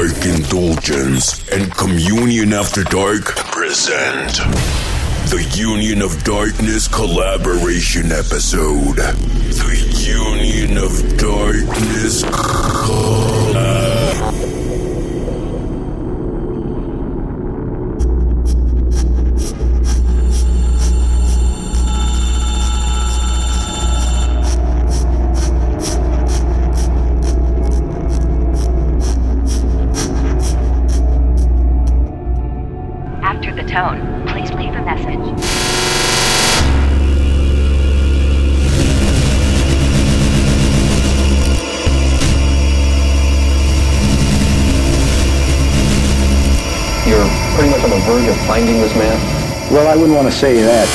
Dark Indulgence and Communion After Dark present the Union of Darkness collaboration episode. The Union of Darkness collab. Well, I wouldn't want to say that.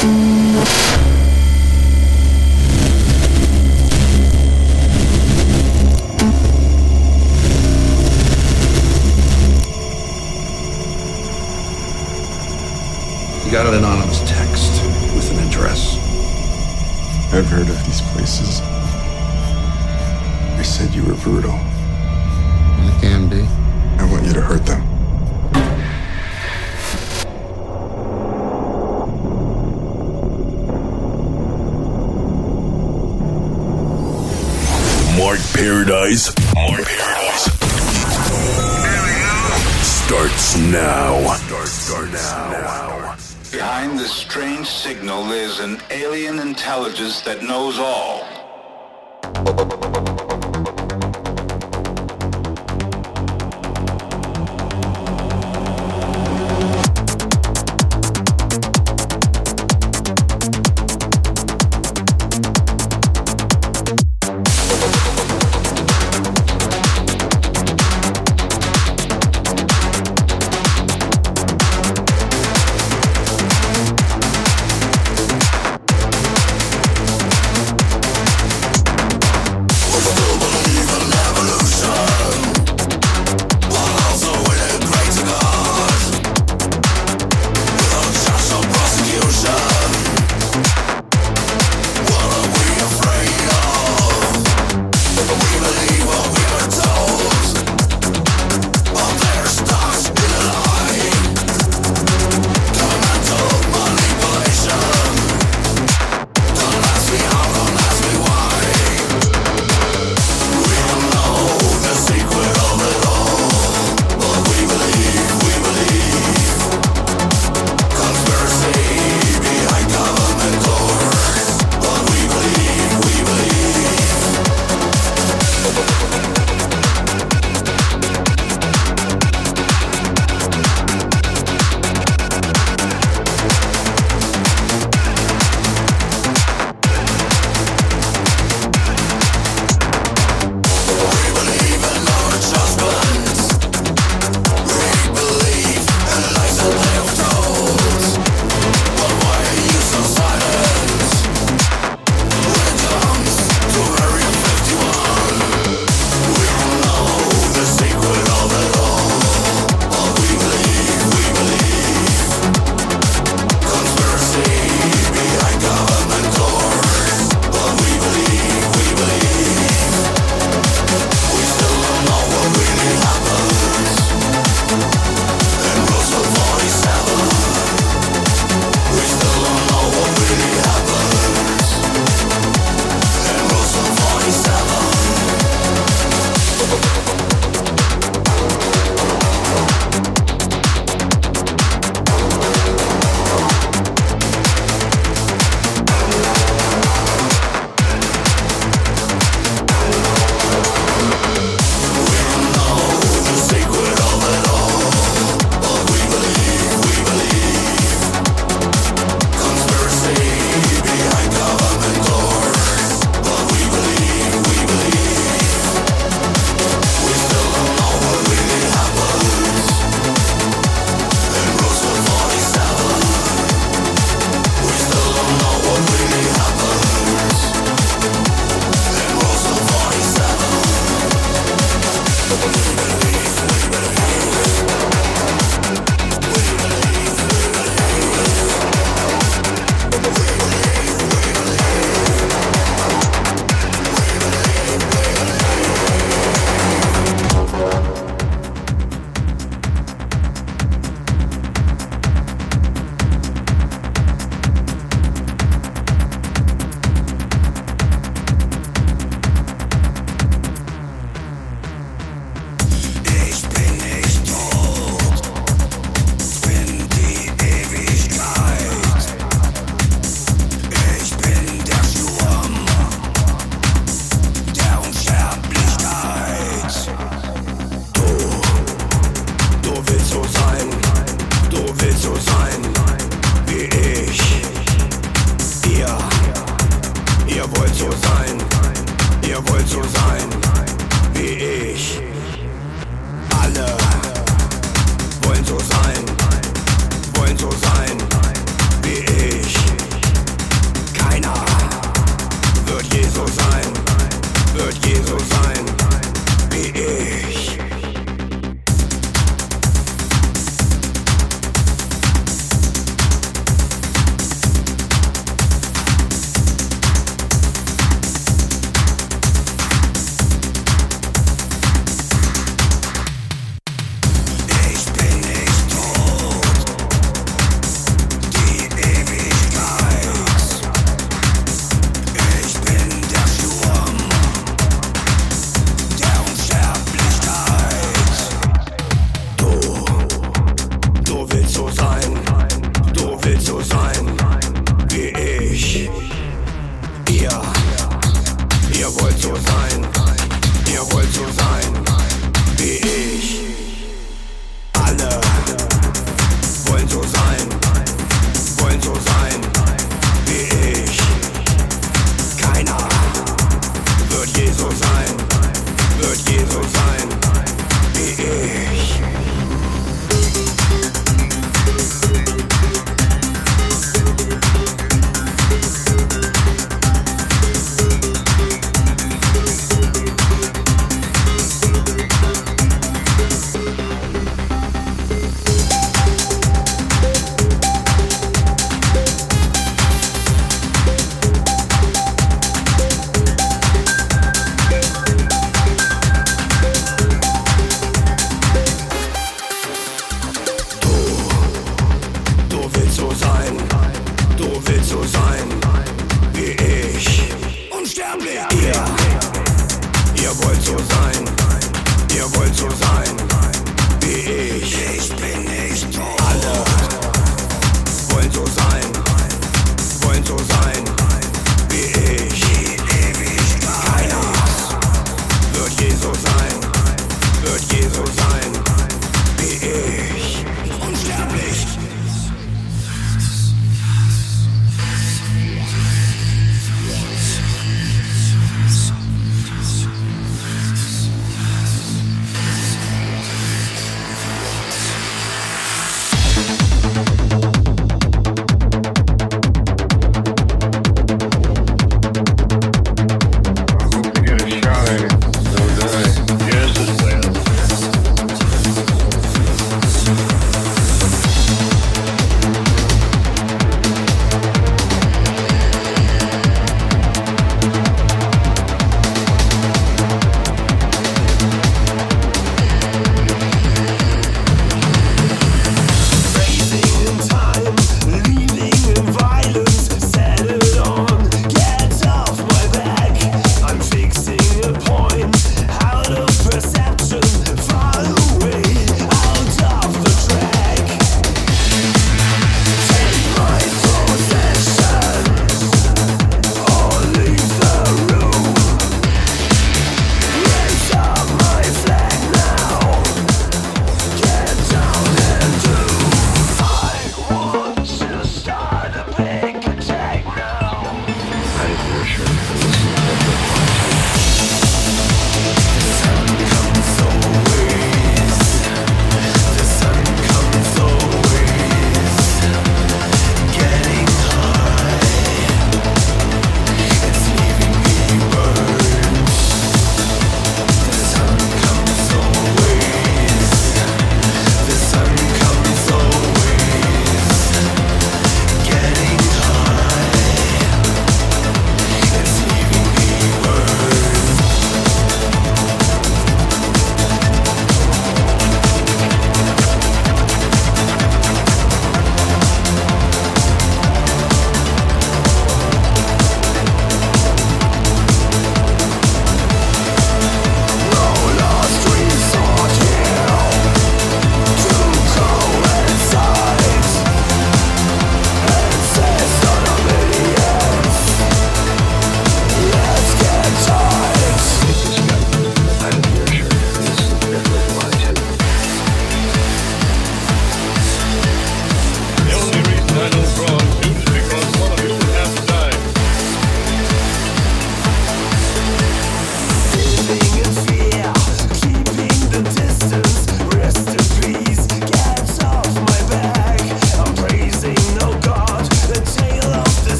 You got an anonymous text with an address. I've heard of these places. They said you were brutal. Paradise. Mark Paradise. Starts now. Start, start now. Behind this strange signal there's an alien intelligence that knows all.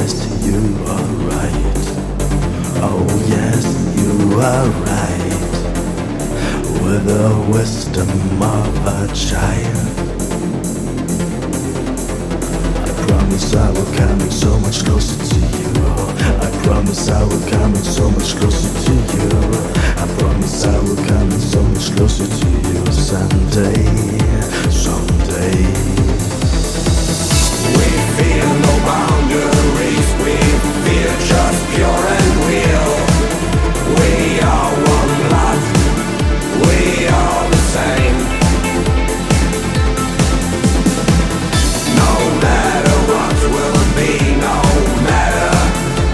Yes, you are right. Oh yes, you are right. With the wisdom of a child. I promise I will come so much closer to you. I promise I will come so much closer to you. I promise I will come so much closer to you someday, someday. We pure and real. We are one blood. We are the same. No matter what will be No matter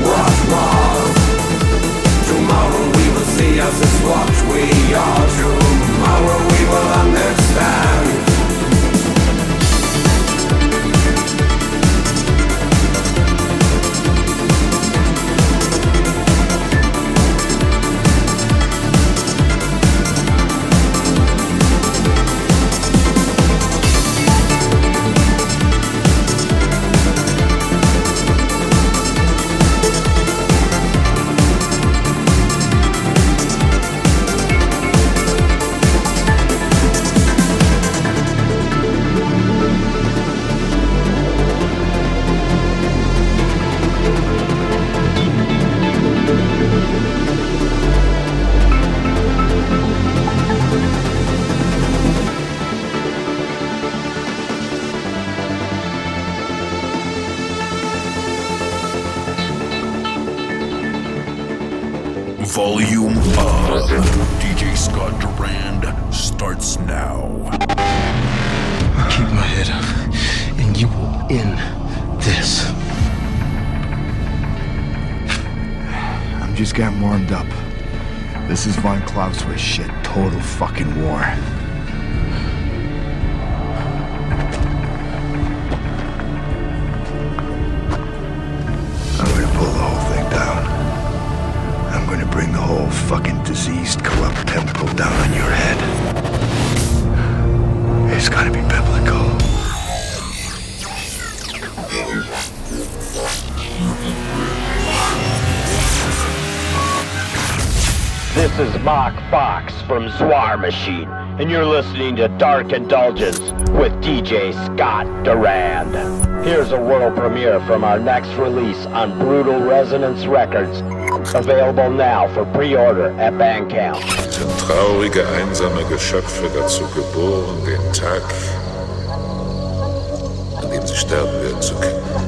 what was. Tomorrow we will see us as what we are and you're listening to Dark Indulgence with DJ Scott Durand. Here's a world premiere from our next release on Brutal Resonance Records, available now for pre-order at Bandcamp. sind traurige, einsame Geschöpfe dazu geboren, den Tag, an dem sie sterben werden, zu kennen.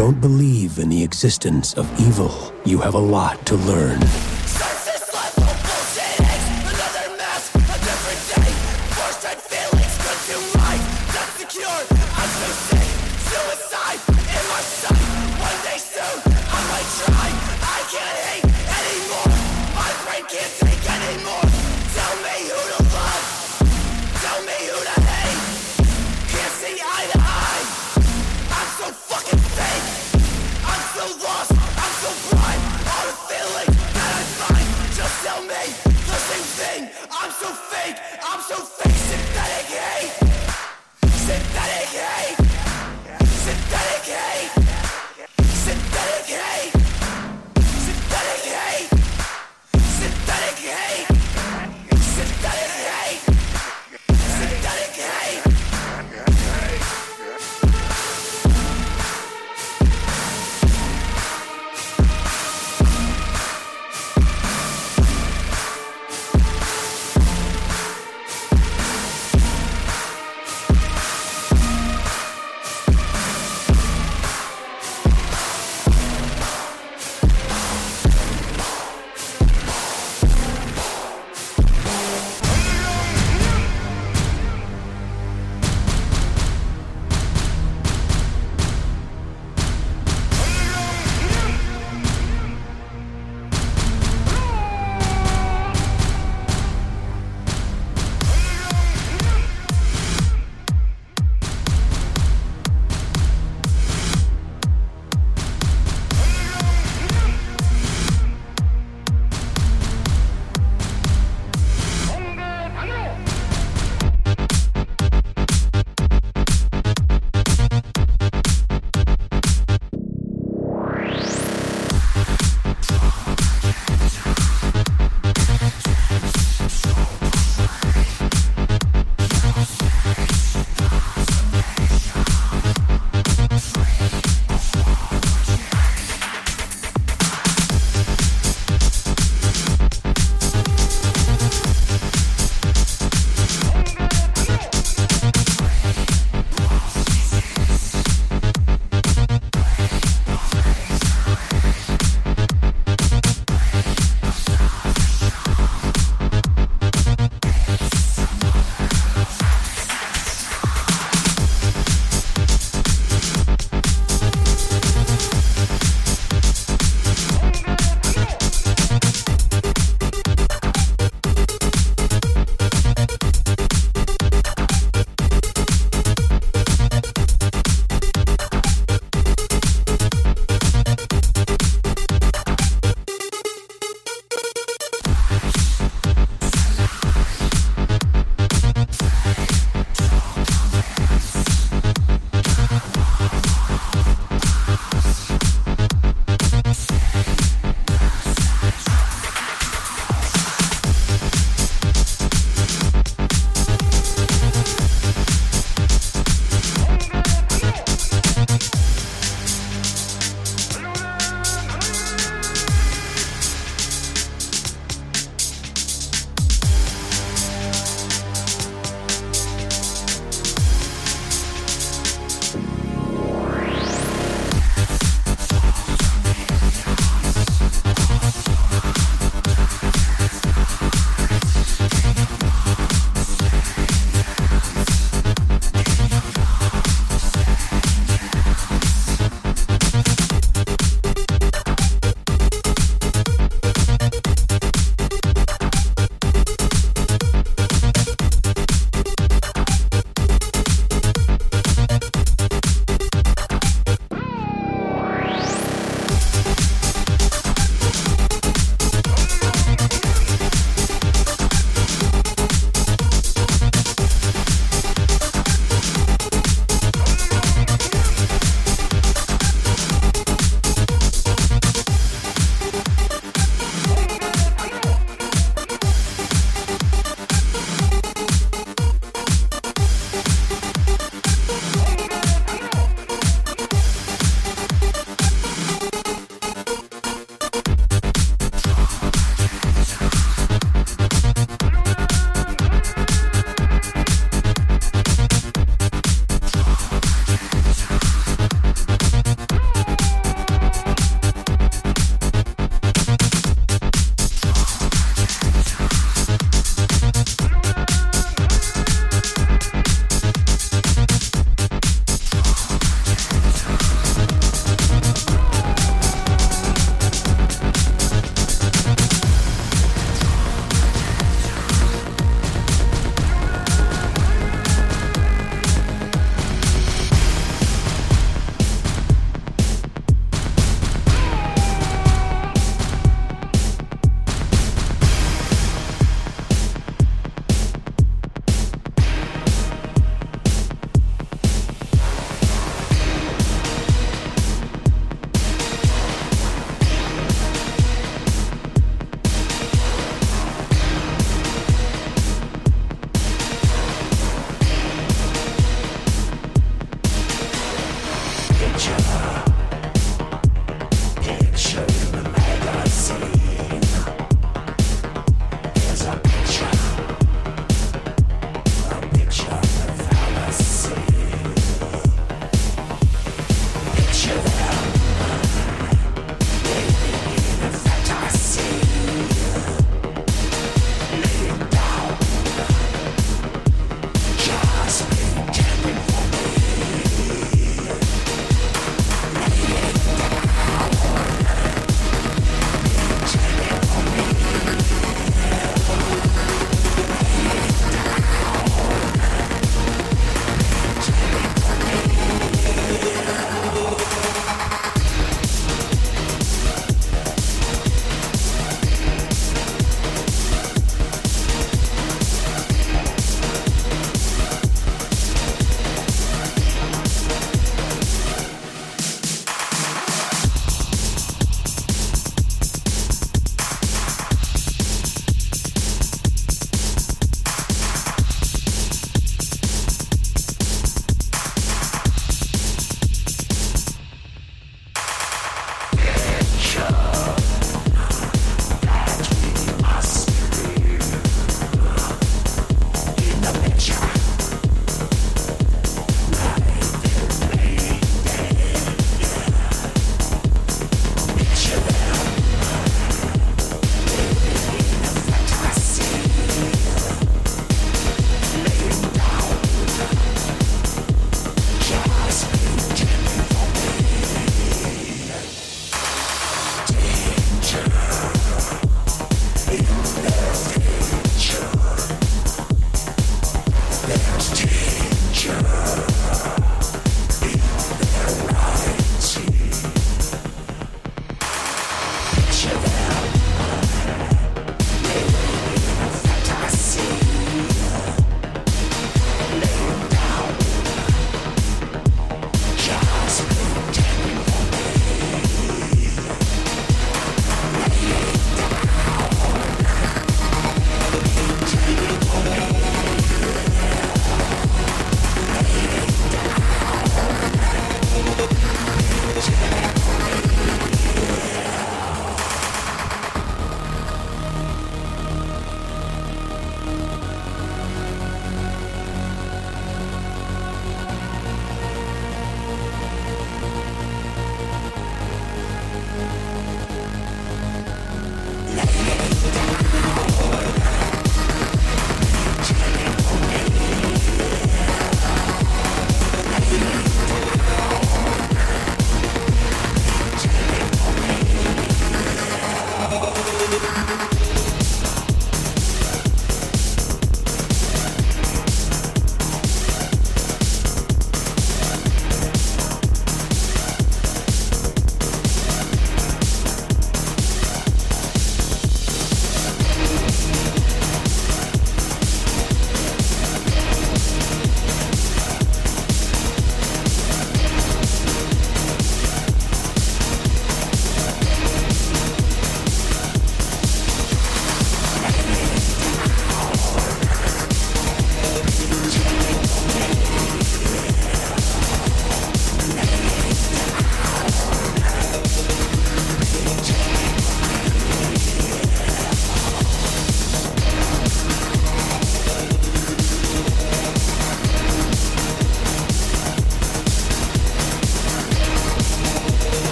Don't believe in the existence of evil, you have a lot to learn.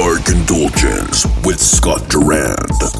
Dark Indulgence with Scott Durand.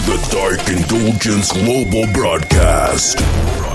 The Dark Indulgence Global. Broadcast.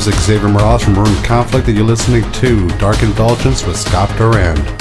Music Xavier Morales from Room Conflict, and you're listening to Dark Indulgence with Scott Durand.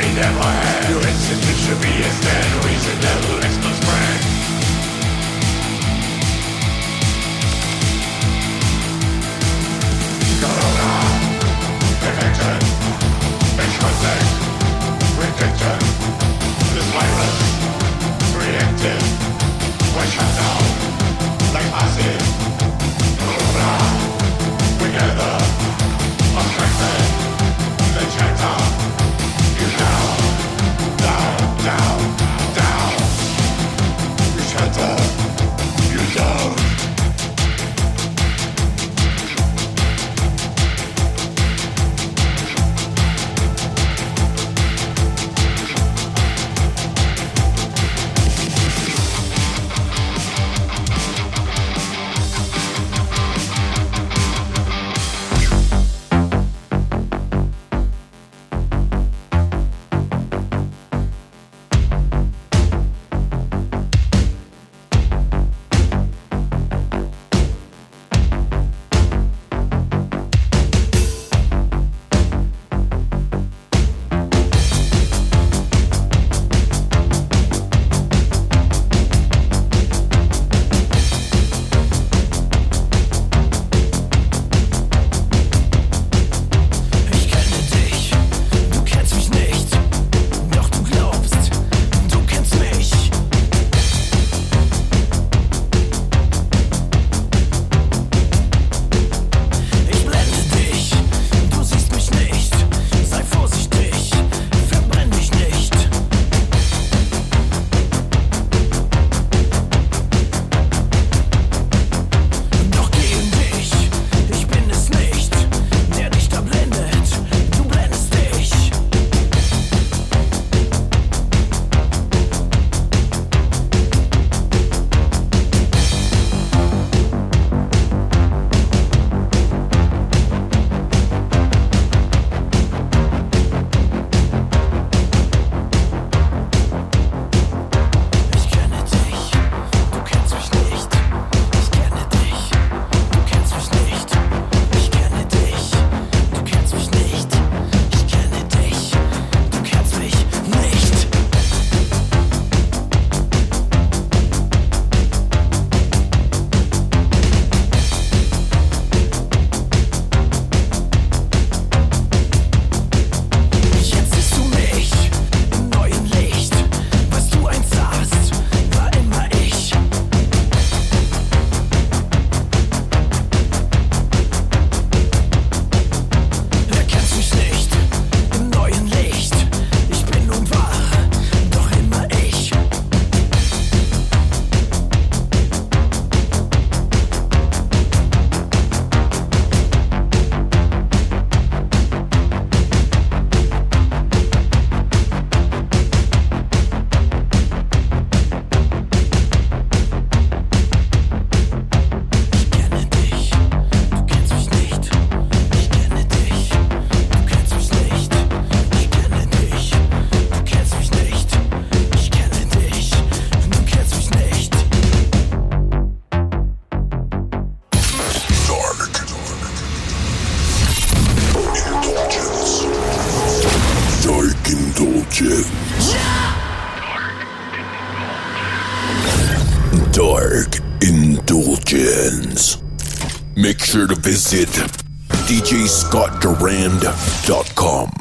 they never had. Your institution be a standard visit djscottdurand.com.